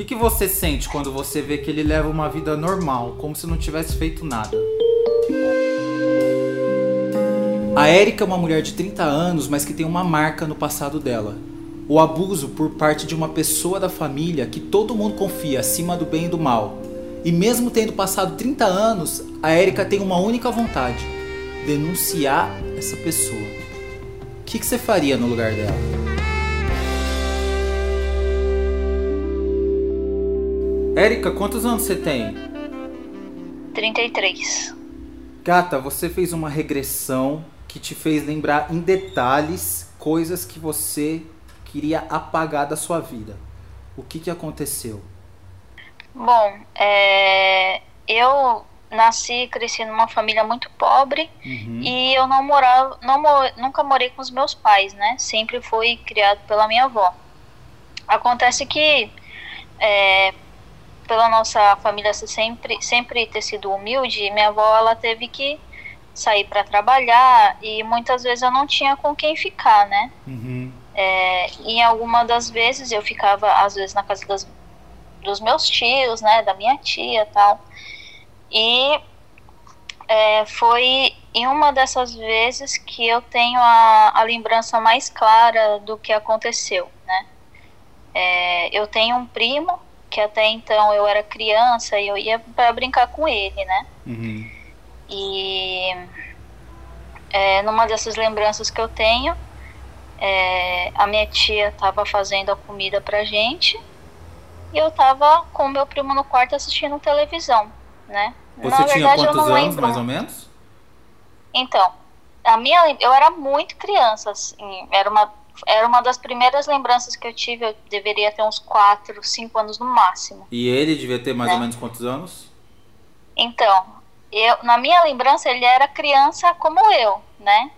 que, que você sente quando você vê que ele leva uma vida normal, como se não tivesse feito nada? A Érica é uma mulher de 30 anos, mas que tem uma marca no passado dela. O abuso por parte de uma pessoa da família que todo mundo confia acima do bem e do mal. E mesmo tendo passado 30 anos, a Érica tem uma única vontade: denunciar essa pessoa. O que, que você faria no lugar dela? Érica, quantos anos você tem? 33. Gata, você fez uma regressão que te fez lembrar em detalhes coisas que você queria apagar da sua vida. O que, que aconteceu? Bom, é, eu nasci e cresci numa família muito pobre Uhum. e eu não morava, não, nunca morei com os meus pais, né? Sempre fui criado pela minha avó. Acontece que é, pela nossa família sempre sempre ter sido humilde, minha avó ela teve que sair para trabalhar e muitas vezes eu não tinha com quem ficar, né? Uhum. É, em alguma das vezes eu ficava às vezes na casa das, dos meus tios, né, da minha tia, tal. E é, foi em uma dessas vezes que eu tenho a, a lembrança mais clara do que aconteceu, né? É, eu tenho um primo que até então eu era criança e eu ia para brincar com ele, né? Uhum. E é, numa dessas lembranças que eu tenho, é, a minha tia estava fazendo a comida pra gente e eu tava com o meu primo no quarto assistindo televisão, né? Você tinha quantos anos, mais ou menos? Então, a minha, eu era muito criança, assim, era uma, era uma das primeiras lembranças que eu tive, eu deveria ter uns 4, 5 anos no máximo. E ele devia ter mais Né? ou menos quantos anos? Então, eu, na minha lembrança, ele era criança como eu, né?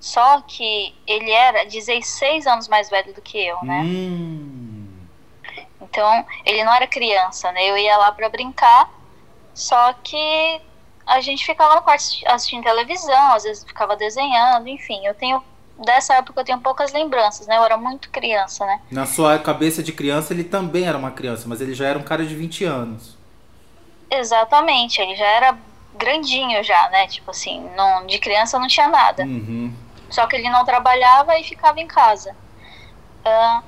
Só que ele era 16 anos mais velho do que eu, né? Hum. Então, ele não era criança, né? Eu ia lá pra brincar, só que a gente ficava no quarto assisti- assistindo televisão, às vezes ficava desenhando, enfim. Eu tenho, dessa época eu tenho poucas lembranças, né? Eu era muito criança, né? Na sua cabeça de criança, ele também era uma criança, mas ele já era um cara de 20 anos. Exatamente, ele já era grandinho já, né? Tipo assim, não, de criança não tinha nada. Uhum. Só que ele não trabalhava e ficava em casa. Ah,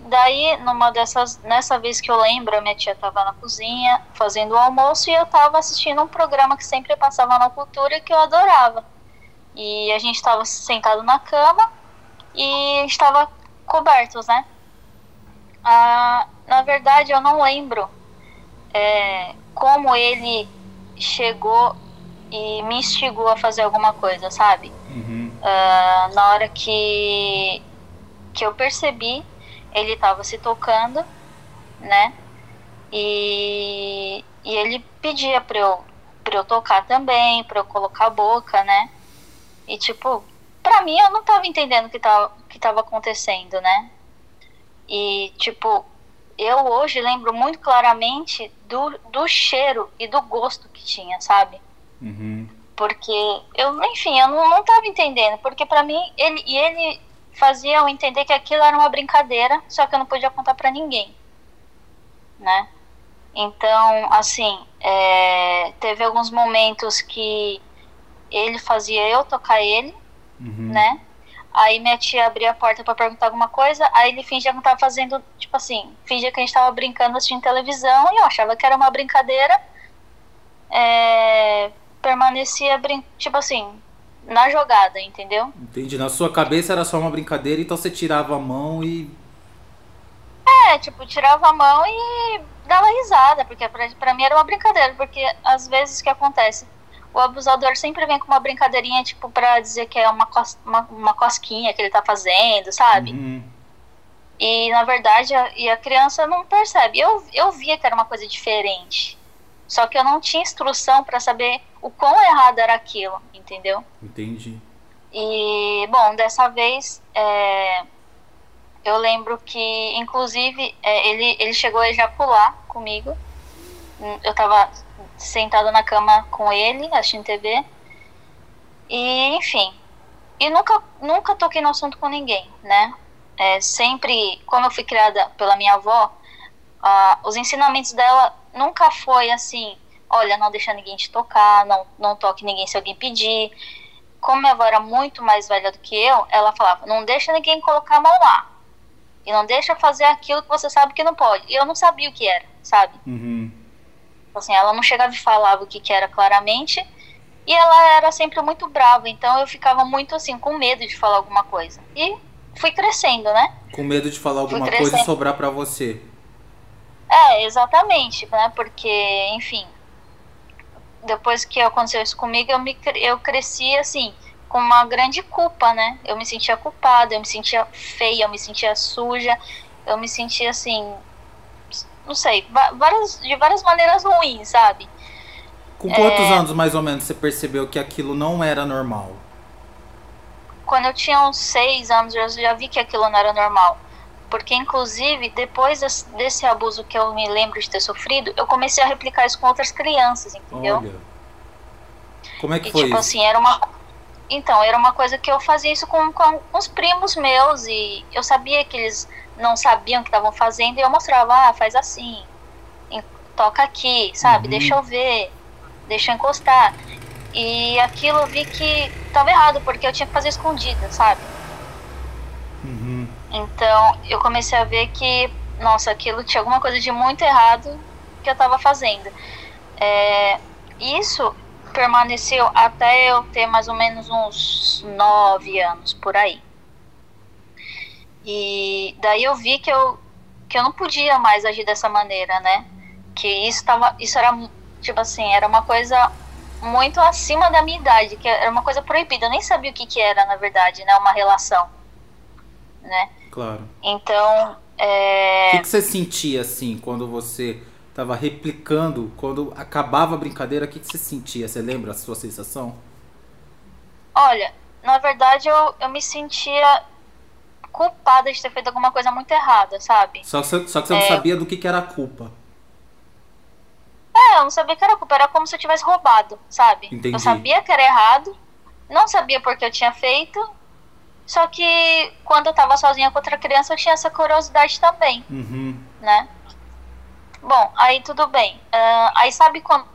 daí, numa dessas, nessa vez que eu lembro, minha tia estava na cozinha fazendo o almoço e eu estava assistindo um programa que sempre passava na cultura que eu adorava. E a gente estava sentado na cama e estava cobertos, né? Ah, na verdade, eu não lembro é, como ele chegou e me instigou a fazer alguma coisa, sabe? Uhum. Ah, na hora que, que eu percebi, ele estava se tocando, né? E, e ele pedia pra eu, pra eu tocar também, pra eu colocar a boca, né? E tipo, pra mim eu não tava entendendo o que tava, que tava acontecendo, né? E tipo, eu hoje lembro muito claramente do, do cheiro e do gosto que tinha, sabe? Uhum. Porque eu, enfim, eu não, não tava entendendo. Porque pra mim, ele, e ele fazia eu entender que aquilo era uma brincadeira, só que eu não podia contar pra ninguém. Né? Então, assim, é, teve alguns momentos que ele fazia eu tocar ele, Uhum. né? Aí minha tia abria a porta pra perguntar alguma coisa, aí ele fingia que não tava fazendo, tipo assim, fingia que a gente tava brincando assistindo televisão e eu achava que era uma brincadeira. É, permanecia, brin tipo assim, na jogada, entendeu? Entendi. Na sua cabeça era só uma brincadeira, então você tirava a mão e. É, tipo, tirava a mão e dava risada, porque pra, pra mim era uma brincadeira, porque às vezes o que acontece? O abusador sempre vem com uma brincadeirinha, tipo, pra dizer que é uma, cos uma, uma cosquinha que ele tá fazendo, sabe? Uhum. E na verdade a, e a criança não percebe. Eu, eu via que era uma coisa diferente. Só que eu não tinha instrução pra saber o quão errado era aquilo, entendeu? Entendi. E, bom, dessa vez é, eu lembro que, inclusive, é, ele, ele chegou a ejacular comigo. Eu tava sentada na cama com ele, assistindo TV. E, enfim. E nunca, nunca toquei no assunto com ninguém, né? É, sempre, como eu fui criada pela minha avó, os ensinamentos dela nunca foi assim, olha, não deixa ninguém te tocar, não, não toque ninguém se alguém pedir. Como minha avó era muito mais velha do que eu, ela falava, não deixa ninguém colocar a mão lá. E não deixa fazer aquilo que você sabe que não pode. E eu não sabia o que era, sabe? Uhum. Assim, ela não chegava e falava o que, que era claramente. E ela era sempre muito brava, então eu ficava muito assim, com medo de falar alguma coisa. E fui crescendo, né? Com medo de falar alguma coisa e sobrar para você. É, exatamente, né? Porque, enfim, depois que aconteceu isso comigo, eu, me, eu cresci assim, com uma grande culpa, né? Eu me sentia culpada, eu me sentia feia, eu me sentia suja, eu me sentia assim, não sei, várias, de várias maneiras ruins, sabe? Com quantos é... anos mais ou menos você percebeu que aquilo não era normal? Quando eu tinha uns seis anos, eu já vi que aquilo não era normal. Porque, inclusive, depois desse abuso que eu me lembro de ter sofrido, eu comecei a replicar isso com outras crianças, entendeu? Olha. Como é que e, foi tipo isso? assim, era uma. Então, era uma coisa que eu fazia isso com, com os primos meus e eu sabia que eles não sabiam o que estavam fazendo e eu mostrava, ah, faz assim, toca aqui, sabe? Uhum. Deixa eu ver, deixa eu encostar. E aquilo eu vi que estava errado, porque eu tinha que fazer escondida, sabe? Uhum. Então eu comecei a ver que, nossa, aquilo tinha alguma coisa de muito errado que eu estava fazendo. É, isso permaneceu até eu ter mais ou menos uns nove anos por aí. E daí eu vi que eu, que eu não podia mais agir dessa maneira, né? Que isso, tava, isso era, tipo assim, era uma coisa muito acima da minha idade, que era uma coisa proibida. Eu nem sabia o que, que era, na verdade, né? Uma relação, né? Claro. Então, é... O que, que você sentia, assim, quando você estava replicando, quando acabava a brincadeira, o que, que você sentia? Você lembra a sua sensação? Olha, na verdade eu, eu me sentia culpada de ter feito alguma coisa muito errada, sabe? Só, só que você é... não sabia do que, que era a culpa. É, eu não sabia que era culpa, era como se eu tivesse roubado, sabe? Entendi. Eu sabia que era errado, não sabia por que eu tinha feito, só que quando eu tava sozinha com outra criança eu tinha essa curiosidade também, uhum. né? Bom, aí tudo bem. Uh, aí sabe quando,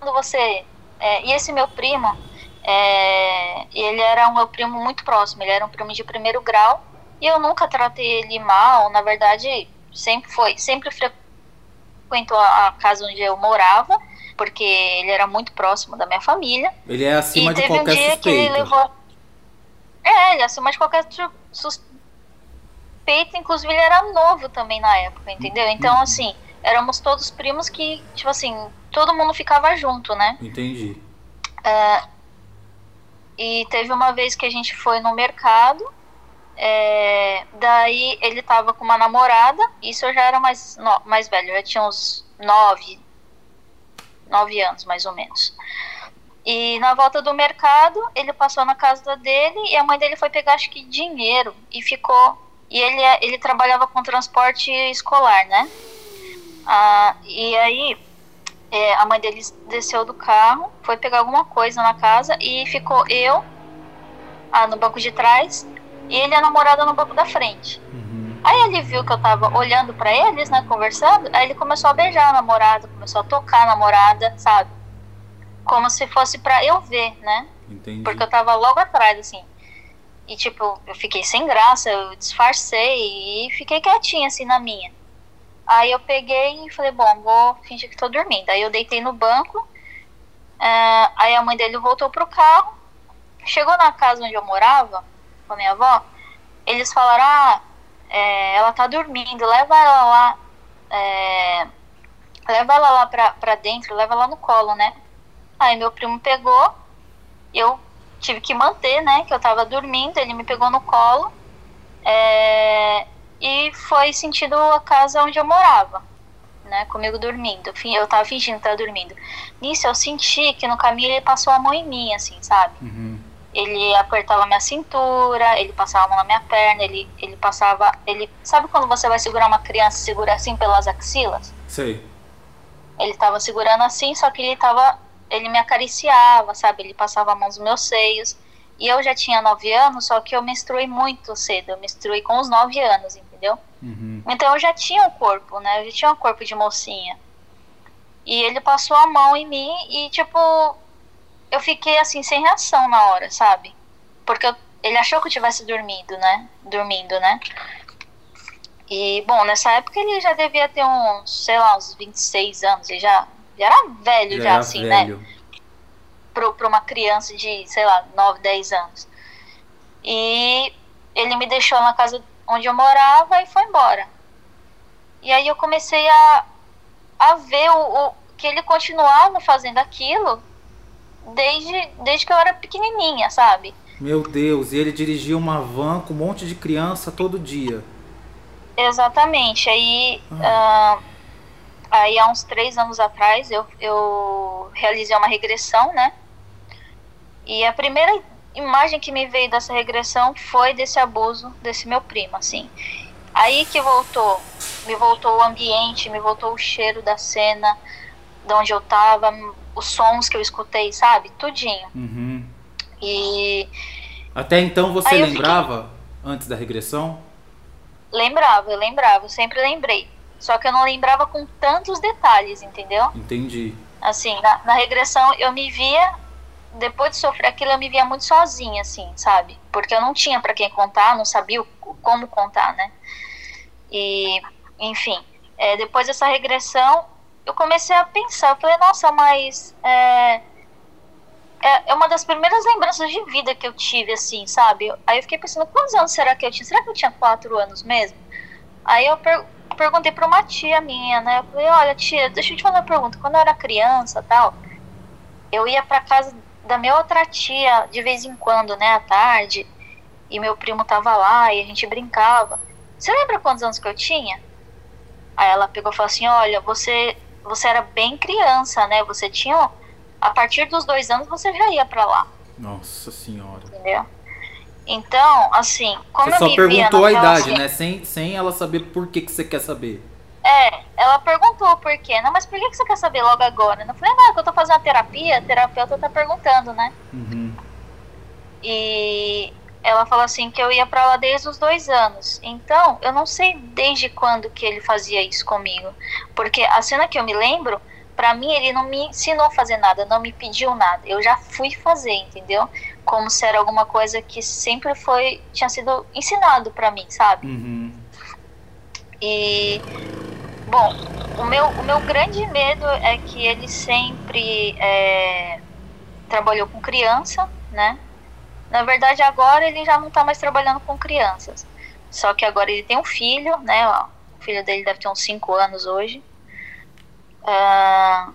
você. É, e esse meu primo, é, ele era um meu primo muito próximo, ele era um primo de primeiro grau. E eu nunca tratei ele mal, na verdade, sempre foi, sempre frequentou a, a casa onde eu morava, porque ele era muito próximo da minha família. Ele é acima de qualquer um dia suspeita. Que ele levou... É, ele é acima de qualquer suspeita respeito, inclusive ele era novo também na época, entendeu? Então, uhum. assim, éramos todos primos que, tipo assim, todo mundo ficava junto, né? Entendi. É, e teve uma vez que a gente foi no mercado, é, daí ele tava com uma namorada, isso eu já era mais, no, mais velho, já tinha uns nove, nove anos mais ou menos. E na volta do mercado, ele passou na casa dele e a mãe dele foi pegar, acho que, dinheiro e ficou e ele, é, ele trabalhava com transporte escolar, né? Ah, e aí é, a mãe dele desceu do carro, foi pegar alguma coisa na casa e ficou eu ah, no banco de trás e ele e a namorada no banco da frente. Uhum. Aí ele viu que eu tava olhando para eles, né, conversando, aí ele começou a beijar a namorada, começou a tocar a namorada, sabe? Como se fosse para eu ver, né? Entendi. Porque eu tava logo atrás, assim. E, tipo, eu fiquei sem graça, eu disfarcei e fiquei quietinha, assim, na minha. Aí eu peguei e falei, bom, vou fingir que tô dormindo. Aí eu deitei no banco, uh, aí a mãe dele voltou pro carro, chegou na casa onde eu morava, com a minha avó, eles falaram, ah, é, ela tá dormindo, leva ela lá, é, leva ela lá pra, pra dentro, leva ela no colo, né? Aí meu primo pegou, eu tive que manter, né? Que eu tava dormindo, ele me pegou no colo é, e foi sentido a casa onde eu morava, né? Comigo dormindo. Eu tava fingindo que tava dormindo. Nisso eu senti que no caminho ele passou a mão em mim, assim, sabe? Uhum. Ele apertava minha cintura, ele passava a mão na minha perna, ele, ele passava. ele Sabe quando você vai segurar uma criança segura assim pelas axilas? Sei. Ele tava segurando assim, só que ele tava ele me acariciava, sabe? Ele passava a mão nos meus seios. E eu já tinha nove anos, só que eu menstruei muito cedo. Eu menstruei com os nove anos, entendeu? Uhum. Então eu já tinha um corpo, né? Eu já tinha um corpo de mocinha. E ele passou a mão em mim e, tipo, eu fiquei assim, sem reação na hora, sabe? Porque eu, ele achou que eu tivesse dormido, né? Dormindo, né? E, bom, nessa época ele já devia ter uns, sei lá, uns 26 anos. Ele já, já era velho, já, Já era assim, né? velho. pro, pra uma criança de, sei lá, 9, 10 anos. E ele me deixou na casa onde eu morava e foi embora. E aí eu comecei a, a ver o, o que ele continuava fazendo aquilo desde, desde que eu era pequenininha, sabe? Meu Deus, e ele dirigia uma van com um monte de criança todo dia. Exatamente. Aí, ah, aí há uns três anos atrás eu, eu realizei uma regressão, né? E a primeira imagem que me veio dessa regressão foi desse abuso desse meu primo, assim. Aí que voltou, me voltou o ambiente, me voltou o cheiro da cena, de onde eu tava, os sons que eu escutei, sabe? Tudinho. Uhum. E Até então você lembrava, antes da regressão? lembrava, eu lembrava, eu sempre lembrei. Só que eu não lembrava com tantos detalhes, entendeu? Entendi. assim, na, na regressão eu me via, depois de sofrer aquilo, eu me via muito sozinha, assim, sabe? Porque eu não tinha para quem contar, não sabia o- como contar, né? E, enfim, é, depois dessa regressão, eu comecei a pensar, eu falei, nossa, mas é, é, é uma das primeiras lembranças de vida que eu tive, assim, sabe? Aí eu fiquei pensando, quantos anos será que eu tinha? Será que eu tinha quatro anos mesmo? Aí eu perguntei pra uma tia minha, né? Eu falei, olha, tia, deixa eu te fazer uma pergunta. Quando eu era criança tal, eu ia pra casa da minha outra tia de vez em quando, né, à tarde, e meu primo tava lá e a gente brincava. Você lembra quantos anos que eu tinha? Aí ela pegou e falou assim, olha, você, você era bem criança, né? Você tinha. A partir dos dois anos você já ia pra lá, Nossa senhora. entendeu? Então, assim, como Você eu só perguntou a idade, né? Sem, sem ela saber por que, que você quer saber. É, ela perguntou por quê. Não, mas por que que você quer saber logo agora? Eu falei, não, é que eu tô fazendo a terapia, a terapeuta tá perguntando, né? Uhum. E ela falou assim que eu ia pra lá desde os dois anos. Então, eu não sei desde quando que ele fazia isso comigo. Porque a cena que eu me lembro, pra mim ele não me ensinou a fazer nada, não me pediu nada. Eu já fui fazer, entendeu? Como se era alguma coisa que sempre foi tinha sido ensinado pra mim, sabe? Uhum. E bom, o meu, o meu grande medo é que ele sempre é, trabalhou com criança, né? Na verdade, agora ele já não tá mais trabalhando com crianças. Só que agora ele tem um filho, né? ó, O filho dele deve ter uns 5 anos hoje. Ah,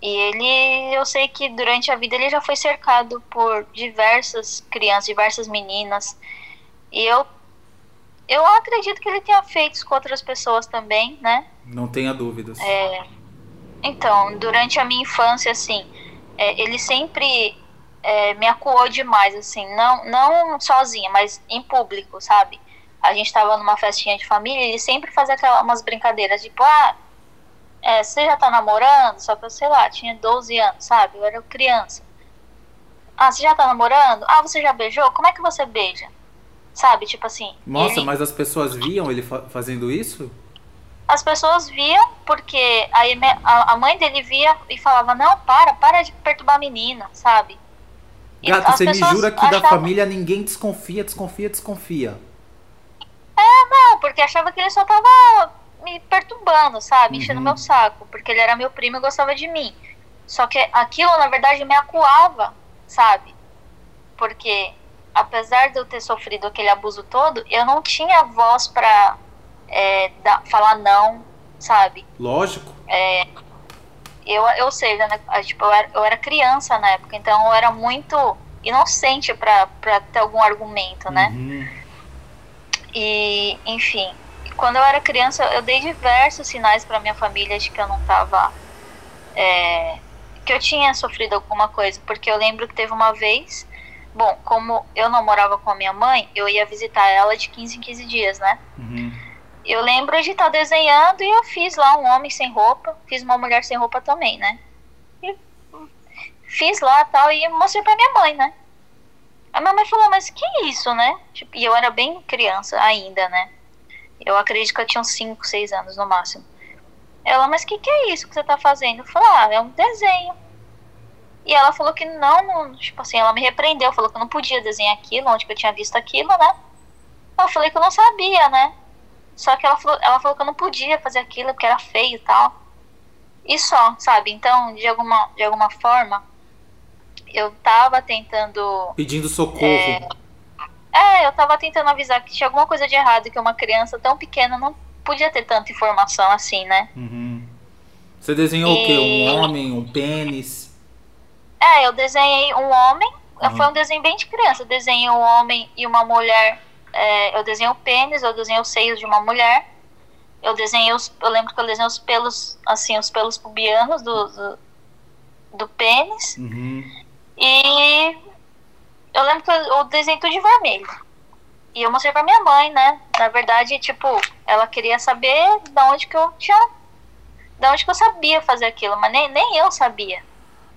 e ele, eu sei que durante a vida ele já foi cercado por diversas crianças, diversas meninas. E eu, eu acredito que ele tenha feito isso com outras pessoas também, né? Não tenha dúvidas. É, então, durante a minha infância, assim, é, ele sempre é, me acuou demais, assim, não, não sozinha, mas em público, sabe? A gente tava numa festinha de família e ele sempre fazia aquelas umas brincadeiras, tipo, ah, é, você já tá namorando? Só que eu, sei lá, tinha 12 anos, sabe? Eu era criança. Ah, você já tá namorando? Ah, você já beijou? Como é que você beija? Sabe? Tipo assim. Nossa, ele- mas as pessoas viam ele fa- fazendo isso? as pessoas viam, porque aí a, a mãe dele via e falava, não, para, para de perturbar a menina, sabe? Gata, as você me jura que da achavam- família ninguém desconfia, desconfia, desconfia. Não, porque achava que ele só tava me perturbando, sabe? Enchendo Uhum. meu saco, porque ele era meu primo e gostava de mim. Só que aquilo, na verdade, me acuava, sabe? Porque, apesar de eu ter sofrido aquele abuso todo, eu não tinha voz pra é, dar- falar não, sabe? Lógico. eu, eu seja, né, ah, tipo, eu era, eu era criança na época, então eu era muito inocente pra, pra ter algum argumento, né? Uhum. E, enfim, quando eu era criança, eu dei diversos sinais pra minha família de que eu não tava. é, que eu tinha sofrido alguma coisa, porque eu lembro que teve uma vez. Bom, como eu não morava com a minha mãe, eu ia visitar ela de 15 em 15 dias, né? Uhum. Eu lembro de estar desenhando e eu fiz lá um homem sem roupa, fiz uma mulher sem roupa também, né? E fiz lá tal e mostrei pra minha mãe, né? A minha mãe falou, mas que isso, né? Tipo, e eu era bem criança ainda, né? Eu acredito que eu tinha uns 5, 6 anos no máximo. Ela, mas o que, que é isso que você tá fazendo? Eu falei, ah, é um desenho. E ela falou que não, não, tipo assim, ela me repreendeu, falou que eu não podia desenhar aquilo, onde que eu tinha visto aquilo, né? Eu falei que eu não sabia, né? Só que ela falou, ela falou que eu não podia fazer aquilo porque era feio e tal. E só, sabe? Então, de alguma, de alguma forma, eu tava tentando. Pedindo socorro. É, é, eu tava tentando avisar que tinha alguma coisa de errado, que uma criança tão pequena não podia ter tanta informação assim, né? Uhum. Você desenhou e... o quê? Um homem, um pênis? É, eu desenhei um homem. Uhum. Foi um desenho bem de criança. Eu desenhei um homem e uma mulher. É, eu desenhei o pênis, eu desenhei os seios de uma mulher. Eu desenhei os. Eu lembro que eu desenhei os pelos, assim, os pelos pubianos do, do, do pênis. Uhum. E eu lembro que eu desenhei tudo de vermelho. E eu mostrei pra minha mãe, né? Na verdade, tipo, ela queria saber de onde que eu tinha. De onde que eu sabia fazer aquilo, mas nem, nem eu sabia.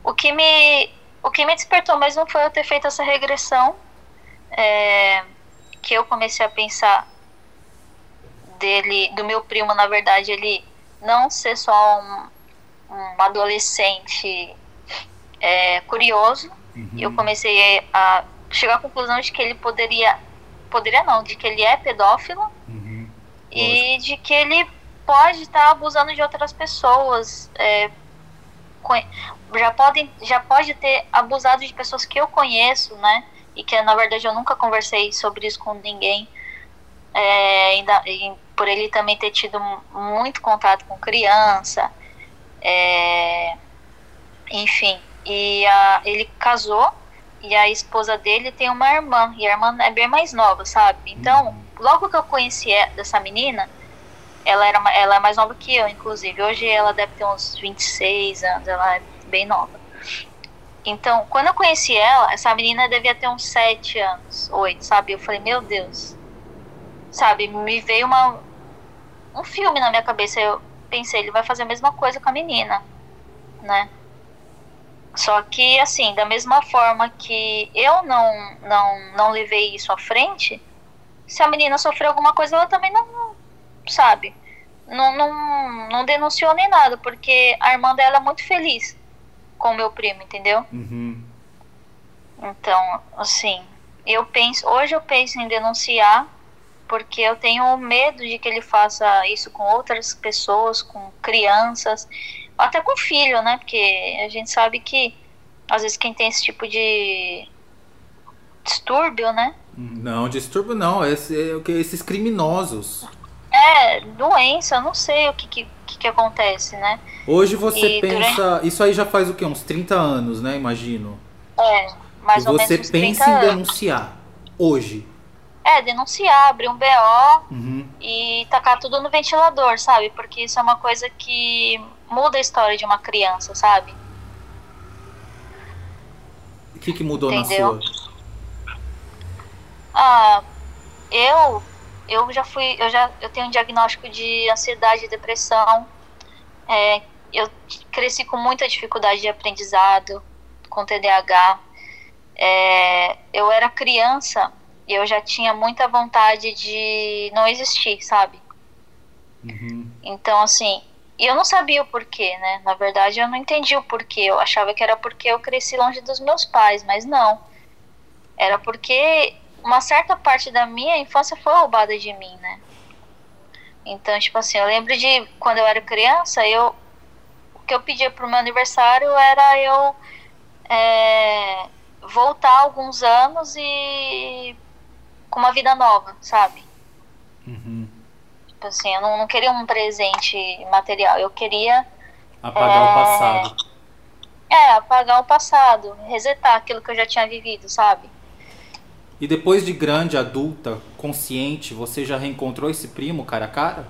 O que me. O que me despertou mesmo foi eu ter feito essa regressão. É, que eu comecei a pensar dele, do meu primo, na verdade, ele não ser só um, um adolescente é, curioso. Uhum. Eu comecei a chegar à conclusão de que ele poderia poderia não, de que ele é pedófilo uhum. e de que ele pode estar abusando de outras pessoas. É, já, podem, já pode ter abusado de pessoas que eu conheço, né? E que na verdade eu nunca conversei sobre isso com ninguém. É, ainda, por ele também ter tido muito contato com criança. É, enfim, e a, ele casou e a esposa dele tem uma irmã, e a irmã é bem mais nova, sabe? Então, uhum. logo que eu conheci essa menina, ela, era, ela é mais nova que eu, inclusive. Hoje ela deve ter uns 26 anos, ela é bem nova. Então, quando eu conheci ela, essa menina devia ter uns 7 anos, 8, sabe? Eu falei, meu Deus. Sabe, me veio uma, um filme na minha cabeça. Eu pensei, ele vai fazer a mesma coisa com a menina, né? Só que, assim, da mesma forma que eu não, não, não levei isso à frente, se a menina sofreu alguma coisa, ela também não, sabe, não, não, não denunciou nem nada, porque a irmã dela é muito feliz com o meu primo, entendeu? Uhum. Então, assim, eu penso, hoje eu penso em denunciar, porque eu tenho medo de que ele faça isso com outras pessoas, com crianças, até com filho, né? Porque a gente sabe que às vezes quem tem esse tipo de distúrbio, né? Não, distúrbio não, esse, é esses criminosos. É, doença, eu não sei o que, que, que acontece, né? Hoje você e pensa. Durante... Isso aí já faz o quê? Uns 30 anos, né? Imagino. É, mais e ou menos. Você pensa em denunciar hoje. É, denunciar, abrir um BO uhum. e tacar tudo no ventilador, sabe? Porque isso é uma coisa que muda a história de uma criança, sabe? O que, que mudou Entendeu? na sua? Ah, eu eu já fui, eu já eu tenho um diagnóstico de ansiedade e depressão. É, eu cresci com muita dificuldade de aprendizado, com TDAH. É, eu era criança e eu já tinha muita vontade de não existir, sabe? Uhum. Então, assim, eu não sabia o porquê, né? Na verdade, eu não entendi o porquê. Eu achava que era porque eu cresci longe dos meus pais, mas não. Era porque uma certa parte da minha infância foi roubada de mim, né? Então, tipo assim, eu lembro de quando eu era criança, eu o que eu pedia pro meu aniversário era eu é, voltar alguns anos e com uma vida nova, sabe? Uhum. Tipo assim, eu não, não, queria um presente material, eu queria. Apagar é, o passado. É, apagar o passado, resetar aquilo que eu já tinha vivido, sabe? E depois de grande, adulta, consciente, você já reencontrou esse primo cara a cara?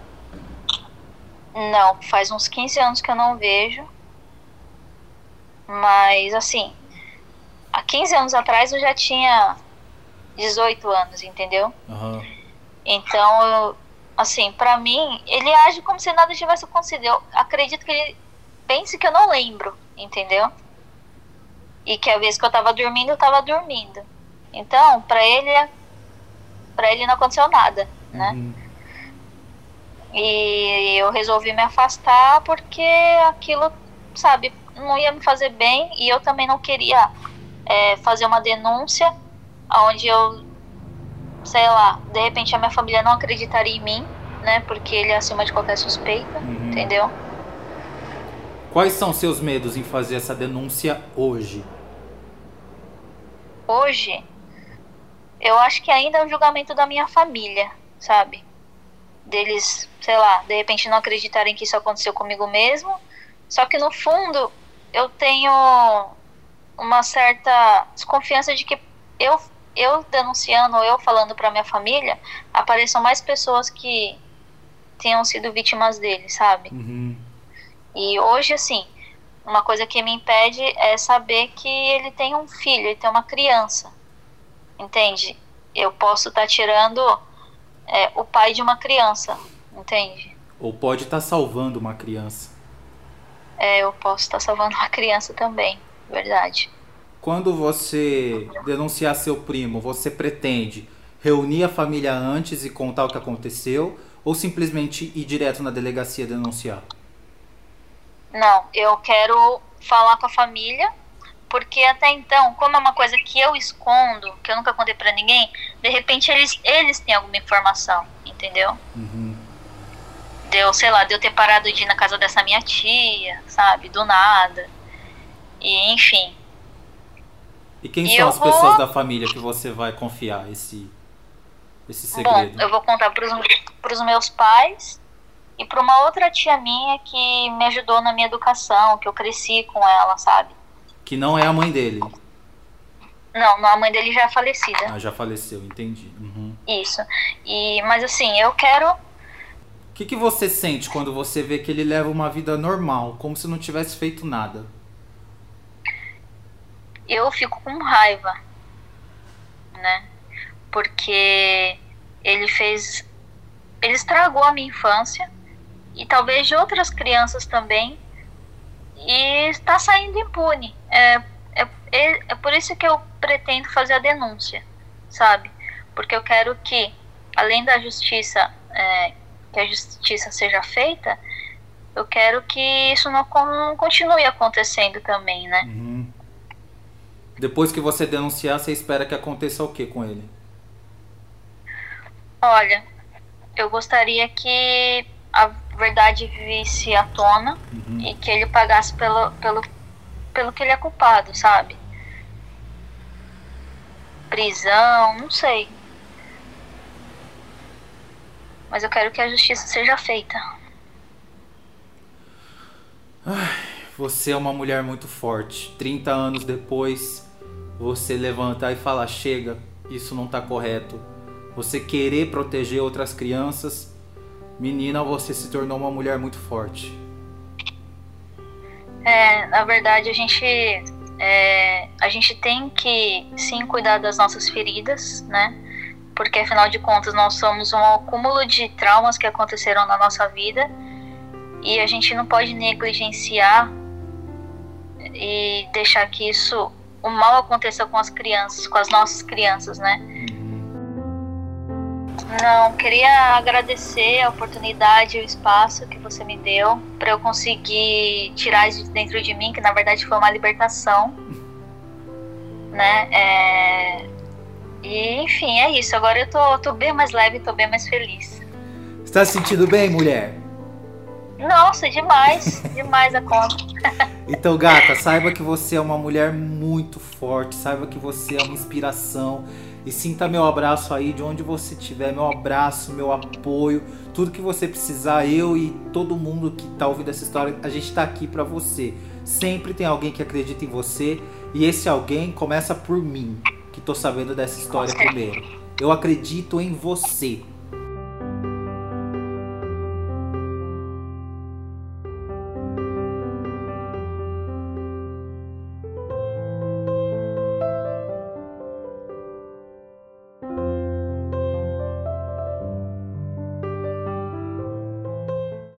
Não, faz uns 15 anos que eu não vejo. Mas, assim, há 15 anos atrás eu já tinha 18 anos, entendeu? Uhum. Então, assim, para mim, ele age como se nada tivesse acontecido. Eu acredito que ele pense que eu não lembro, entendeu? E que a vez que eu tava dormindo, eu tava dormindo. Então, para ele, para ele não aconteceu nada, né? Uhum. E eu resolvi me afastar porque aquilo, sabe, não ia me fazer bem e eu também não queria é, fazer uma denúncia onde eu, sei lá, de repente a minha família não acreditaria em mim, né? Porque ele é acima de qualquer suspeita, uhum. entendeu? Quais são seus medos em fazer essa denúncia hoje? Hoje, eu acho que ainda é o julgamento da minha família, sabe? Deles, sei lá, de repente não acreditarem que isso aconteceu comigo mesmo. Só que no fundo, eu tenho uma certa desconfiança de que eu, eu denunciando, eu falando para minha família, apareçam mais pessoas que tenham sido vítimas dele, sabe? Uhum. E hoje, assim, uma coisa que me impede é saber que ele tem um filho, ele tem uma criança. Entende? Eu posso estar tá tirando é, o pai de uma criança, entende? Ou pode estar tá salvando uma criança. É, eu posso estar tá salvando uma criança também, verdade. Quando você denunciar seu primo, você pretende reunir a família antes e contar o que aconteceu ou simplesmente ir direto na delegacia denunciar? Não, eu quero falar com a família, porque até então, como é uma coisa que eu escondo, que eu nunca contei para ninguém, de repente eles, eles têm alguma informação, entendeu? Uhum. Deu, sei lá, deu ter parado de ir na casa dessa minha tia, sabe? Do nada. E enfim. E quem e são as vou... pessoas da família que você vai confiar esse, esse segredo? Bom, eu vou contar pros, pros meus pais e para uma outra tia minha que me ajudou na minha educação, que eu cresci com ela, sabe? Que não é a mãe dele. Não, não a mãe dele já é falecida. Ah, já faleceu, entendi. Uhum. Isso. E, mas assim, eu quero. O que, que você sente quando você vê que ele leva uma vida normal, como se não tivesse feito nada? Eu fico com raiva, né? Porque ele fez. Ele estragou a minha infância e talvez de outras crianças também, e está saindo impune. É, é, é, é por isso que eu pretendo fazer a denúncia, sabe? Porque eu quero que, além da justiça, é, que a justiça seja feita, eu quero que isso não, continue acontecendo também, né? Uhum. Depois que você denunciar, você espera que aconteça o que com ele? Olha, eu gostaria que a verdade visse à tona uhum. e que ele pagasse pelo, pelo, pelo que ele é culpado, sabe? Prisão, não sei. Mas eu quero que a justiça seja feita. Ai, você é uma mulher muito forte. 30 anos depois, você levantar e falar: chega, isso não tá correto. Você querer proteger outras crianças Menina, você se tornou uma mulher muito forte. É, na verdade, a gente é, a gente tem que sim cuidar das nossas feridas, né? Porque afinal de contas nós somos um acúmulo de traumas que aconteceram na nossa vida e a gente não pode negligenciar e deixar que isso o mal aconteça com as crianças, com as nossas crianças, né? Não, queria agradecer a oportunidade e o espaço que você me deu para eu conseguir tirar isso de dentro de mim, que na verdade foi uma libertação, né? É... E enfim, é isso. Agora eu tô, tô bem mais leve, tô bem mais feliz. Está se sentindo bem, mulher? Nossa, demais, demais a conta. Então, gata, saiba que você é uma mulher muito forte, saiba que você é uma inspiração e sinta meu abraço aí de onde você estiver, meu abraço, meu apoio, tudo que você precisar, eu e todo mundo que está ouvindo essa história, a gente está aqui para você. Sempre tem alguém que acredita em você e esse alguém começa por mim, que tô sabendo dessa história primeiro. Eu acredito em você.